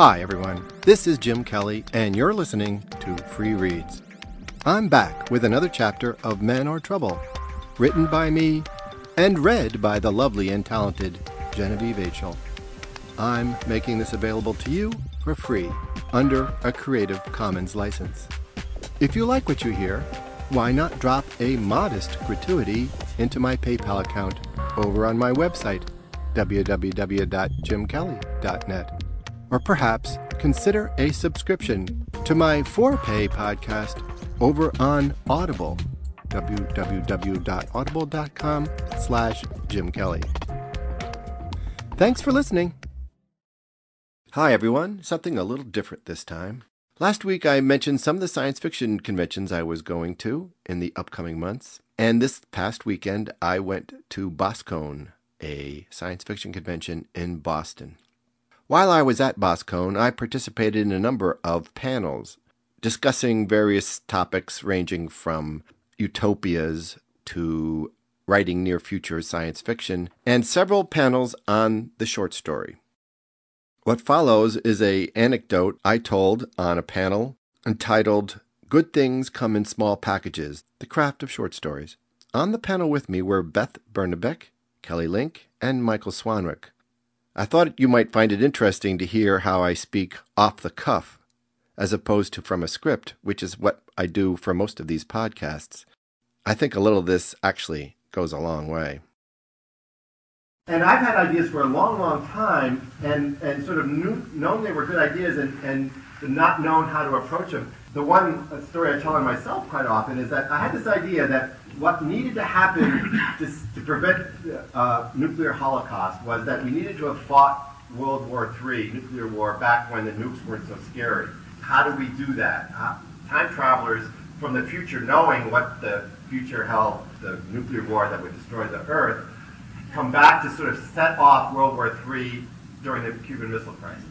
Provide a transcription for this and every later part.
Hi, everyone. This is Jim Kelly, and you're listening to Free Reads. I'm back with another chapter of Men Are Trouble, written by me and read by the lovely and talented Genevieve Achel. I'm making this available to you for free under a Creative Commons license. If you like what you hear, why not drop a modest gratuity into my PayPal account over on my website, www.jimkelly.net? Or perhaps consider a subscription to my for-pay podcast over on Audible, www.audible.com slash Jim Kelly. Thanks for listening. Hi, everyone. Something a little different this time. Last week, I mentioned some of the science fiction conventions I was going to in the upcoming months. And this past weekend, I went to Boscone, a science fiction convention in Boston. While I was at Boscone, I participated in a number of panels discussing various topics ranging from utopias to writing near future science fiction, and several panels on the short story. What follows is a anecdote I told on a panel entitled Good Things Come in Small Packages: The Craft of Short Stories. On the panel with me were Beth Bernobich, Kelly Link, and Michael Swanwick. I thought you might find it interesting to hear how I speak off the cuff as opposed to from a script, which is what I do for most of these podcasts. I think a little of this actually goes a long way. And I've had ideas for a long, long time and, and sort of knew, known they were good ideas and, and not known how to approach them. The one story I tell on myself quite often is that I had this idea that what needed to happen to, to prevent uh, nuclear holocaust was that we needed to have fought World War III, nuclear war, back when the nukes weren't so scary. How do we do that? Uh, time travelers from the future, knowing what the future held, the nuclear war that would destroy the Earth, come back to sort of set off World War III during the Cuban Missile Crisis.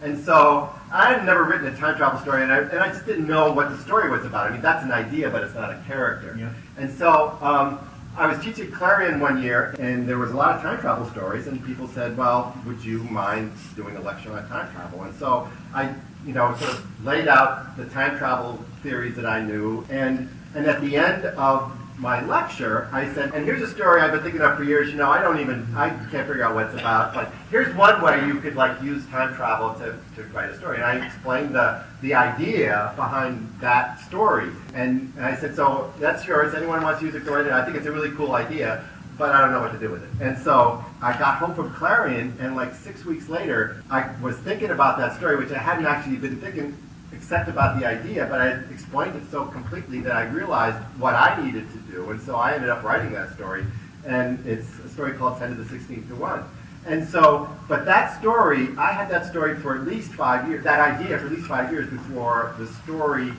And so I had never written a time travel story, and I, and I just didn't know what the story was about. I mean, that's an idea, but it's not a character. Yeah. And so um, I was teaching Clarion one year, and there was a lot of time travel stories, and people said, well, would you mind doing a lecture on time travel? And so I, you know, sort of laid out the time travel theories that I knew, and, and at the end of my lecture, I said, and here's a story I've been thinking of for years. You know, I don't even, I can't figure out what it's about, but here's one way you could like use time travel to, to write a story. And I explained the, the idea behind that story. And, and I said, so that's yours. Anyone wants to use it, go right I think it's a really cool idea, but I don't know what to do with it. And so I got home from Clarion, and like six weeks later, I was thinking about that story, which I hadn't actually been thinking except about the idea, but I explained it so completely that I realized what I needed to do, and so I ended up writing that story, and it's a story called 10 to the 16th to 1. And so, but that story, I had that story for at least five years, that idea for at least five years before the story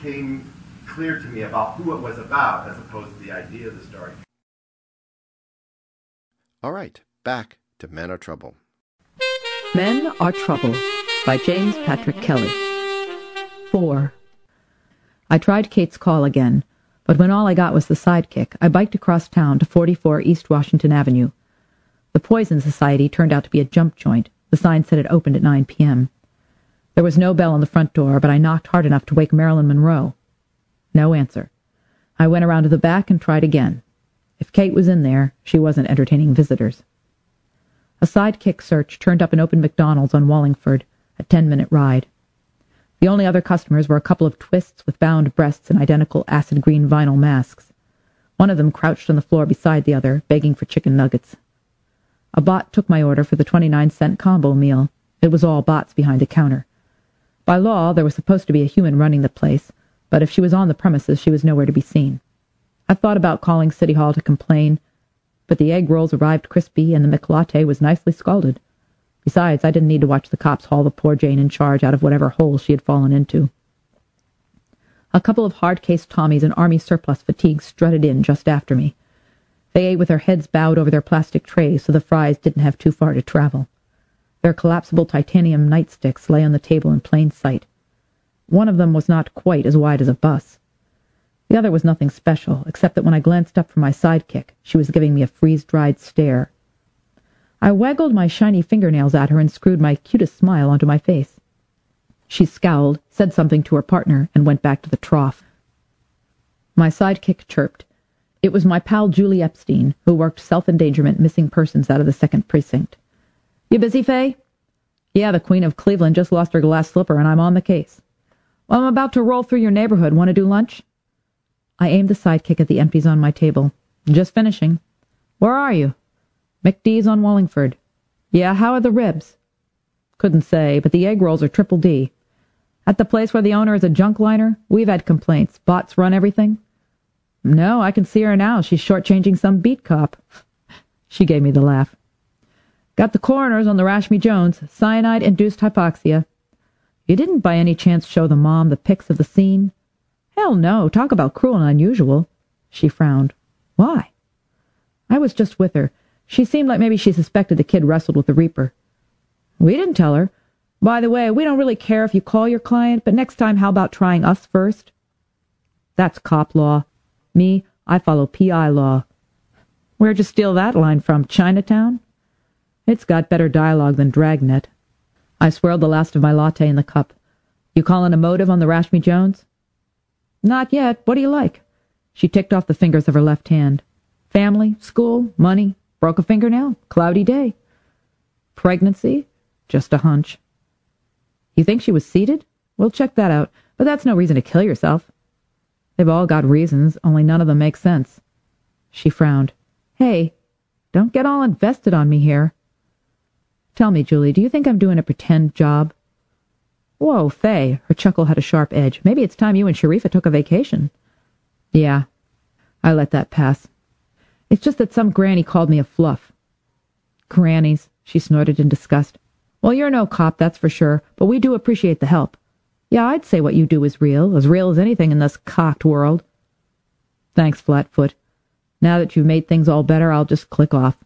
came clear to me about who it was about as opposed to the idea of the story. All right, back to Men Are Trouble. Men Are Trouble by James Patrick Kelly. 4. I tried Kate's call again, but when all I got was the sidekick, I biked across town to 44 East Washington Avenue. The Poison Society turned out to be a jump joint. The sign said it opened at 9 p.m. There was no bell on the front door, but I knocked hard enough to wake Marilyn Monroe. No answer. I went around to the back and tried again. If Kate was in there, she wasn't entertaining visitors. A sidekick search turned up an open McDonald's on Wallingford, a ten-minute ride. The only other customers were a couple of twists with bound breasts and identical acid green vinyl masks. One of them crouched on the floor beside the other, begging for chicken nuggets. A bot took my order for the 29 cent combo meal. It was all bots behind the counter. By law, there was supposed to be a human running the place, but if she was on the premises, she was nowhere to be seen. I thought about calling City Hall to complain, but the egg rolls arrived crispy and the McLatte was nicely scalded. Besides, I didn't need to watch the cops haul the poor Jane in charge out of whatever hole she had fallen into. A couple of hard-case Tommies in army surplus fatigues strutted in just after me. They ate with their heads bowed over their plastic trays so the fries didn't have too far to travel. Their collapsible titanium nightsticks lay on the table in plain sight. One of them was not quite as wide as a bus. The other was nothing special, except that when I glanced up from my sidekick, she was giving me a freeze-dried stare I waggled my shiny fingernails at her and screwed my cutest smile onto my face. She scowled, said something to her partner, and went back to the trough. My sidekick chirped. It was my pal Julie Epstein, who worked self-endangerment missing persons out of the second precinct. You busy, Fay? Yeah, the Queen of Cleveland just lost her glass slipper, and I'm on the case. Well, I'm about to roll through your neighborhood. Want to do lunch? I aimed the sidekick at the empties on my table. Just finishing. Where are you? McDee's on Wallingford. Yeah, how are the ribs? Couldn't say, but the egg rolls are triple D. At the place where the owner is a junk liner, we've had complaints. Bots run everything. No, I can see her now. She's shortchanging some beat cop. she gave me the laugh. Got the coroners on the Rashmi Jones. Cyanide-induced hypoxia. You didn't by any chance show the mom the pics of the scene? Hell no. Talk about cruel and unusual. She frowned. Why? I was just with her. She seemed like maybe she suspected the kid wrestled with the Reaper. We didn't tell her. By the way, we don't really care if you call your client, but next time how about trying us first? That's cop law. Me, I follow PI law. Where'd you steal that line from, Chinatown? It's got better dialogue than Dragnet. I swirled the last of my latte in the cup. You calling a motive on the Rashmi Jones? Not yet. What do you like? She ticked off the fingers of her left hand. Family, school, money, broke a fingernail, cloudy day. Pregnancy? Just a hunch. You think she was seeded? We'll check that out, but that's no reason to kill yourself. They've all got reasons, only none of them make sense. She frowned. Hey, don't get all invested on me here. Tell me, Julie, do you think I'm doing a pretend job? Whoa, Fay. Her chuckle had a sharp edge. Maybe it's time you and Sharifa took a vacation. Yeah, I let that pass. It's just that some granny called me a fluff. Grannies, she snorted in disgust. Well, you're no cop, that's for sure, but we do appreciate the help. Yeah, I'd say what you do is real, as real as anything in this cocked world. Thanks, Flatfoot. Now that you've made things all better, I'll just click off.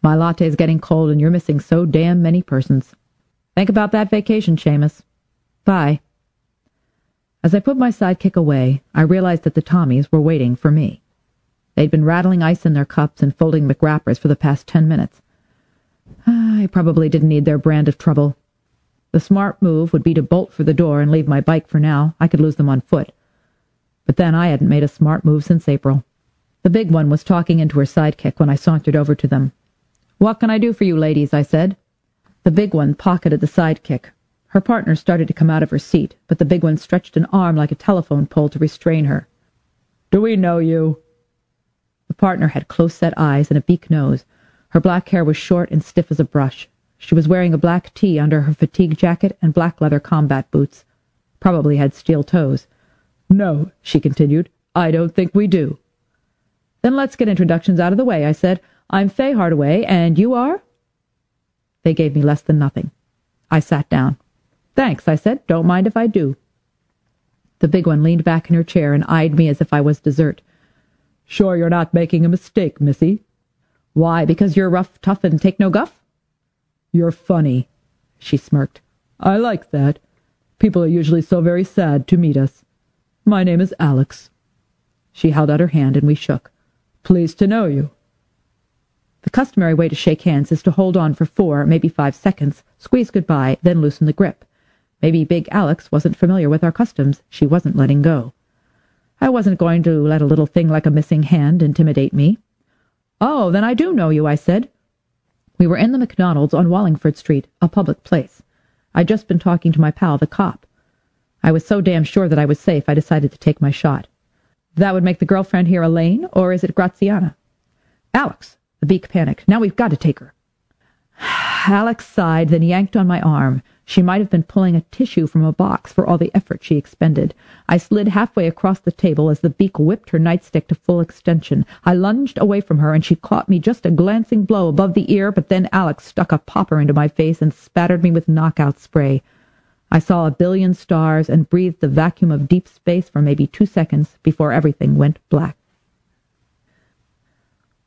My latte's getting cold and you're missing so damn many persons. Think about that vacation, Seamus. Bye. As I put my sidekick away, I realized that the Tommies were waiting for me. They'd been rattling ice in their cups and folding McWrappers for the past ten minutes. Ah, I probably didn't need their brand of trouble. The smart move would be to bolt for the door and leave my bike for now. I could lose them on foot. But then I hadn't made a smart move since April. The big one was talking into her sidekick when I sauntered over to them. What can I do for you, ladies? I said. The big one pocketed the sidekick. Her partner started to come out of her seat, but the big one stretched an arm like a telephone pole to restrain her. Do we know you? Partner had close-set eyes and a beak nose. Her black hair was short and stiff as a brush. She was wearing a black tee under her fatigue jacket and black leather combat boots. Probably had steel toes. No, she continued, I don't think we do. Then let's get introductions out of the way, I said. I'm Fay Hardaway, and you are? They gave me less than nothing. I sat down. Thanks, I said. Don't mind if I do. The big one leaned back in her chair and eyed me as if I was dessert. Sure you're not making a mistake, missy? Why, because you're rough, tough, and take no guff? You're funny, she smirked. I like that. People are usually so very sad to meet us. My name is Alex. She held out her hand and we shook. Pleased to know you. The customary way to shake hands is to hold on for four, maybe five seconds, squeeze goodbye, then loosen the grip. Maybe Big Alex wasn't familiar with our customs. She wasn't letting go. I wasn't going to let a little thing like a missing hand intimidate me. Oh, then I do know you, I said. We were in the McDonald's on Wallingford Street, a public place. I'd just been talking to my pal, the cop. I was so damn sure that I was safe, I decided to take my shot. That would make the girlfriend here Elaine, or is it Graziana? Alex! The beak panicked. Now we've got to take her. Alex sighed, then yanked on my arm. She might have been pulling a tissue from a box for all the effort she expended. I slid halfway across the table as the beak whipped her nightstick to full extension. I lunged away from her, and she caught me just a glancing blow above the ear, but then Alex stuck a popper into my face and spattered me with knockout spray. I saw a billion stars and breathed the vacuum of deep space for maybe two seconds before everything went black.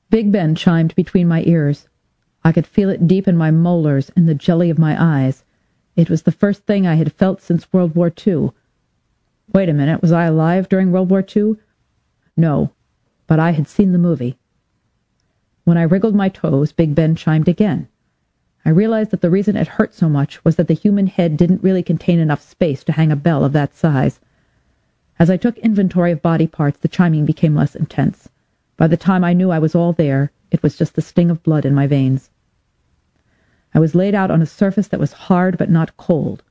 Big Ben chimed between my ears. I could feel it deep in my molars, and the jelly of my eyes. It was the first thing I had felt since World War II. Wait a minute, was I alive during World War II? No, but I had seen the movie. When I wriggled my toes, Big Ben chimed again. I realized that the reason it hurt so much was that the human head didn't really contain enough space to hang a bell of that size. As I took inventory of body parts, the chiming became less intense. By the time I knew I was all there, it was just the sting of blood in my veins. I was laid out on a surface that was hard but not cold.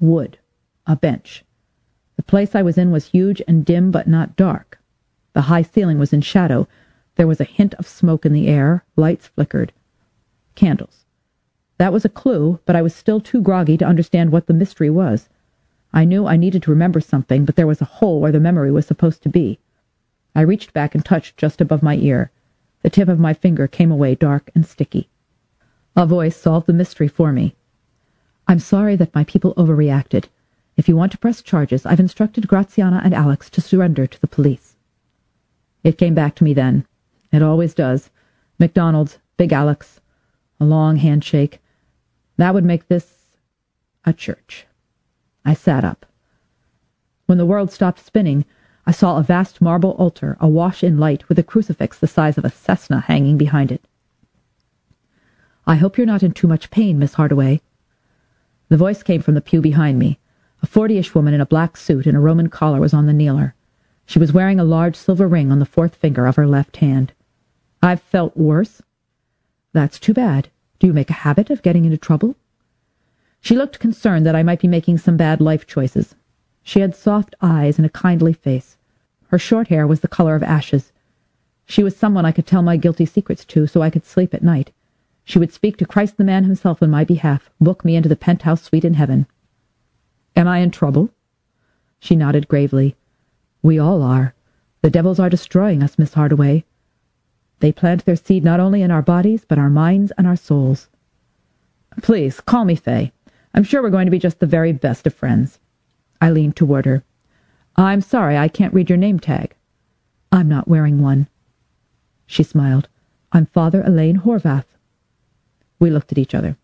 Wood. A bench. The place I was in was huge and dim but not dark. The high ceiling was in shadow. There was a hint of smoke in the air. Lights flickered. Candles. That was a clue, but I was still too groggy to understand what the mystery was. I knew I needed to remember something, but there was a hole where the memory was supposed to be. I reached back and touched just above my ear. The tip of my finger came away dark and sticky. A voice solved the mystery for me. I'm sorry that my people overreacted. If you want to press charges, I've instructed Graziana and Alex to surrender to the police. It came back to me then. It always does. McDonald's, Big Alex, a long handshake, that would make this a church. I sat up. When the world stopped spinning, I saw a vast marble altar awash in light with a crucifix the size of a Cessna hanging behind it. I hope you're not in too much pain, Miss Hardaway. The voice came from the pew behind me. A fortyish woman in a black suit and a Roman collar was on the kneeler. She was wearing a large silver ring on the fourth finger of her left hand. I've felt worse. That's too bad. Do you make a habit of getting into trouble? She looked concerned that I might be making some bad life choices. She had soft eyes and a kindly face. Her short hair was the color of ashes. She was someone I could tell my guilty secrets to so I could sleep at night. She would speak to Christ the man himself on my behalf, book me into the penthouse suite in heaven. Am I in trouble? She nodded gravely. We all are. The devils are destroying us, Miss Hardaway. They plant their seed not only in our bodies, but our minds and our souls. Please, call me Fay. I'm sure we're going to be just the very best of friends. I leaned toward her. I'm sorry I can't read your name tag. I'm not wearing one. She smiled. I'm Father Elaine Horvath. We looked at each other.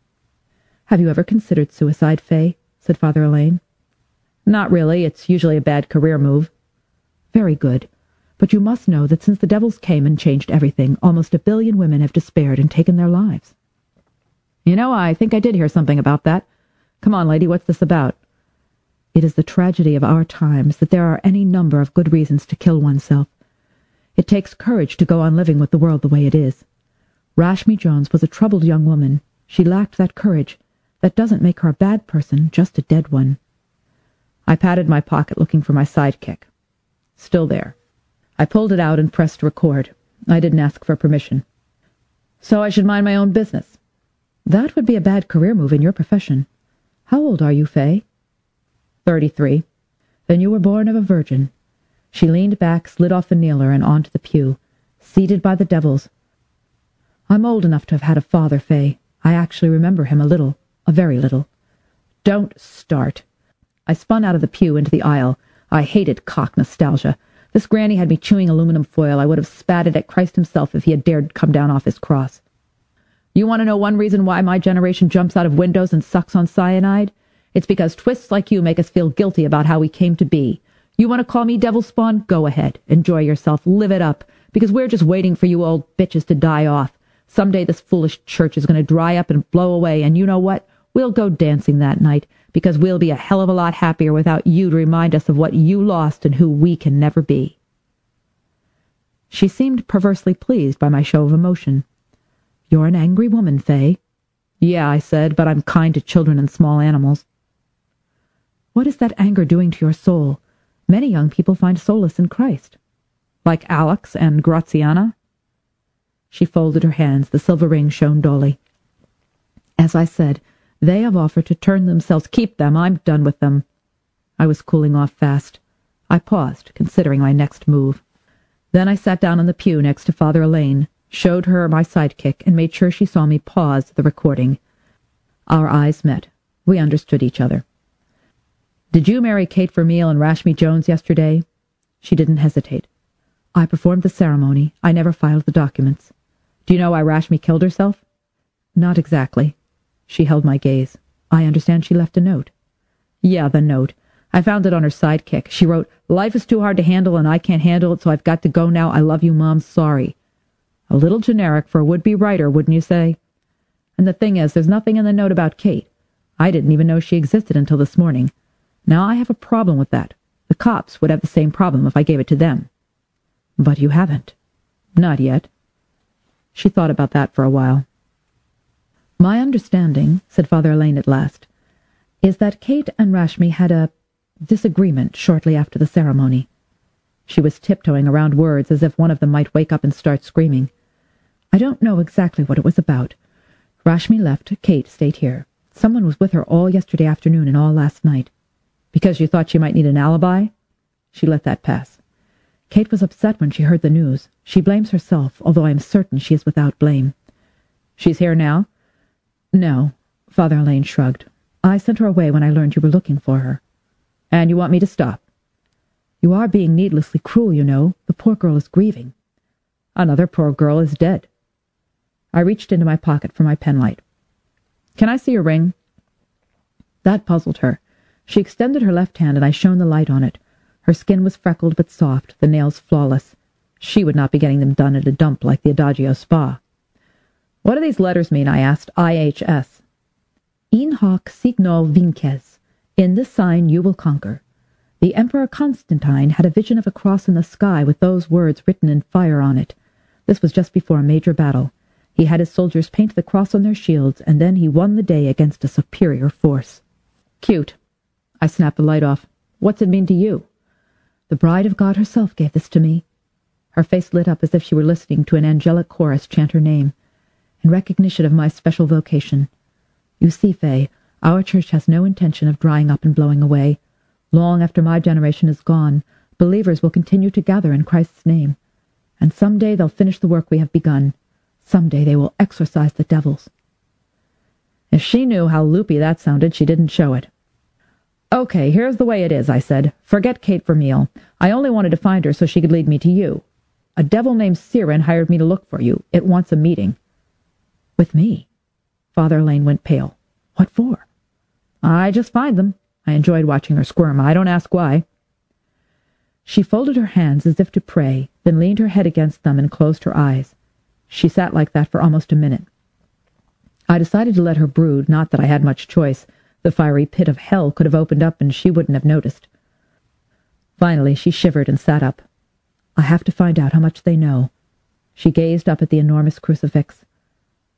Have you ever considered suicide, Fay? said Father Elaine. Not really. It's usually a bad career move. Very good. But you must know that since the devils came and changed everything, almost a billion women have despaired and taken their lives. You know, I think I did hear something about that. Come on, lady, what's this about? It is the tragedy of our times that there are any number of good reasons to kill oneself. It takes courage to go on living with the world the way it is. Rashmi Jones was a troubled young woman. She lacked that courage. That doesn't make her a bad person, just a dead one. I patted my pocket looking for my sidekick. Still there. I pulled it out and pressed record. I didn't ask for permission. So I should mind my own business. That would be a bad career move in your profession. How old are you, Fay? Thirty-three. Then you were born of a virgin. She leaned back, slid off the kneeler, and onto the pew, seeded by the devils. I'm old enough to have had a father, Fay. I actually remember him a little, a very little. Don't start. I spun out of the pew into the aisle. I hated cock nostalgia. This granny had me chewing aluminum foil. I would have spatted at Christ himself if he had dared come down off his cross. You want to know one reason why my generation jumps out of windows and sucks on cyanide? It's because twists like you make us feel guilty about how we came to be. You want to call me devil spawn? Go ahead. Enjoy yourself. Live it up. Because we're just waiting for you old bitches to die off. Someday this foolish church is going to dry up and blow away, and you know what? We'll go dancing that night because we'll be a hell of a lot happier without you to remind us of what you lost and who we can never be. She seemed perversely pleased by my show of emotion. You're an angry woman, Fay. Yeah, I said, but I'm kind to children and small animals. What is that anger doing to your soul? Many young people find solace in Christ. Like Alex and Graziana? She folded her hands. The silver ring shone dully. As I said, they have offered to turn themselves. Keep them. I'm done with them. I was cooling off fast. I paused, considering my next move. Then I sat down on the pew next to Father Elaine, showed her my sidekick, and made sure she saw me pause the recording. Our eyes met. We understood each other. Did you marry Kate Vermeil and Rashmi Jones yesterday? She didn't hesitate. I performed the ceremony. I never filed the documents. Do you know why Rashmi killed herself? Not exactly. She held my gaze. I understand she left a note. Yeah, the note. I found it on her sidekick. She wrote, Life is too hard to handle and I can't handle it, so I've got to go now. I love you, Mom. Sorry. A little generic for a would-be writer, wouldn't you say? And the thing is, there's nothing in the note about Kate. I didn't even know she existed until this morning. Now I have a problem with that. The cops would have the same problem if I gave it to them. But you haven't. Not yet. She thought about that for a while. My understanding, said Father Elaine at last, is that Kate and Rashmi had a disagreement shortly after the ceremony. She was tiptoeing around words as if one of them might wake up and start screaming. I don't know exactly what it was about. Rashmi left, Kate stayed here. Someone was with her all yesterday afternoon and all last night. Because you thought she might need an alibi? She let that pass. Kate was upset when she heard the news. She blames herself, although I am certain she is without blame. She's here now? No, Father Elaine shrugged. I sent her away when I learned you were looking for her. And you want me to stop? You are being needlessly cruel, you know. The poor girl is grieving. Another poor girl is dead. I reached into my pocket for my penlight. Can I see your ring? That puzzled her. She extended her left hand, and I shone the light on it. Her skin was freckled but soft, the nails flawless. She would not be getting them done at a dump like the Adagio Spa. What do these letters mean? I asked. IHS. In hoc signo vinces. In this sign you will conquer. The Emperor Constantine had a vision of a cross in the sky with those words written in fire on it. This was just before a major battle. He had his soldiers paint the cross on their shields, and then he won the day against a superior force. Cute. I snapped the light off. What's it mean to you? The bride of God herself gave this to me. Her face lit up as if she were listening to an angelic chorus chant her name, in recognition of my special vocation. You see, Fay, our church has no intention of drying up and blowing away. Long after my generation is gone, believers will continue to gather in Christ's name. And some day they'll finish the work we have begun. Some day they will exorcise the devils. If she knew how loopy that sounded, she didn't show it. Okay, here's the way it is, I said. Forget Kate Vermeil. I only wanted to find her so she could lead me to you. A devil named Siren hired me to look for you. It wants a meeting. With me? Father Elaine went pale. What for? I just find them. I enjoyed watching her squirm. I don't ask why. She folded her hands as if to pray, then leaned her head against them and closed her eyes. She sat like that for almost a minute. I decided to let her brood, not that I had much choice. The fiery pit of hell could have opened up and she wouldn't have noticed. Finally, she shivered and sat up. I have to find out how much they know. She gazed up at the enormous crucifix.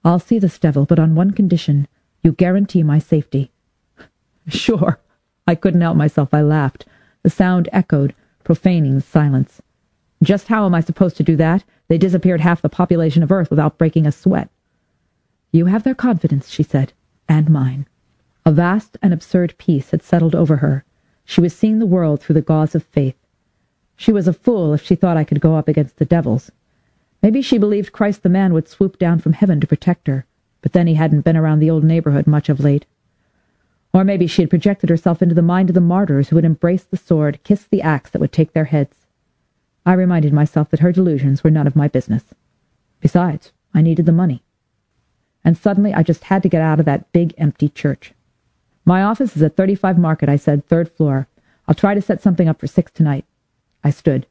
I'll see this devil, but on one condition. You guarantee my safety. Sure. I couldn't help myself. I laughed. The sound echoed, profaning the silence. Just how am I supposed to do that? They disappeared half the population of Earth without breaking a sweat. You have their confidence, she said, and mine. A vast and absurd peace had settled over her. She was seeing the world through the gauze of faith. She was a fool if she thought I could go up against the devils. Maybe she believed Christ the man would swoop down from heaven to protect her, but then he hadn't been around the old neighborhood much of late. Or maybe she had projected herself into the mind of the martyrs who would embrace the sword, kiss the axe that would take their heads. I reminded myself that her delusions were none of my business. Besides, I needed the money. And suddenly I just had to get out of that big empty church. My office is at 35 Market, I said, third floor. I'll try to set something up for six tonight. I stood.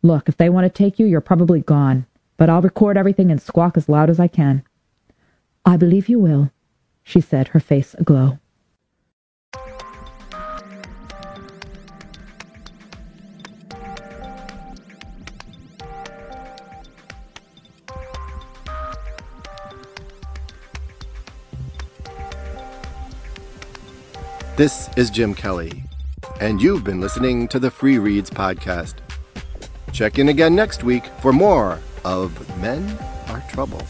Look, if they want to take you, you're probably gone. But I'll record everything and squawk as loud as I can. I believe you will, she said, her face aglow. This is Jim Kelly, and you've been listening to the Free Reads Podcast. Check in again next week for more of Men Are Trouble.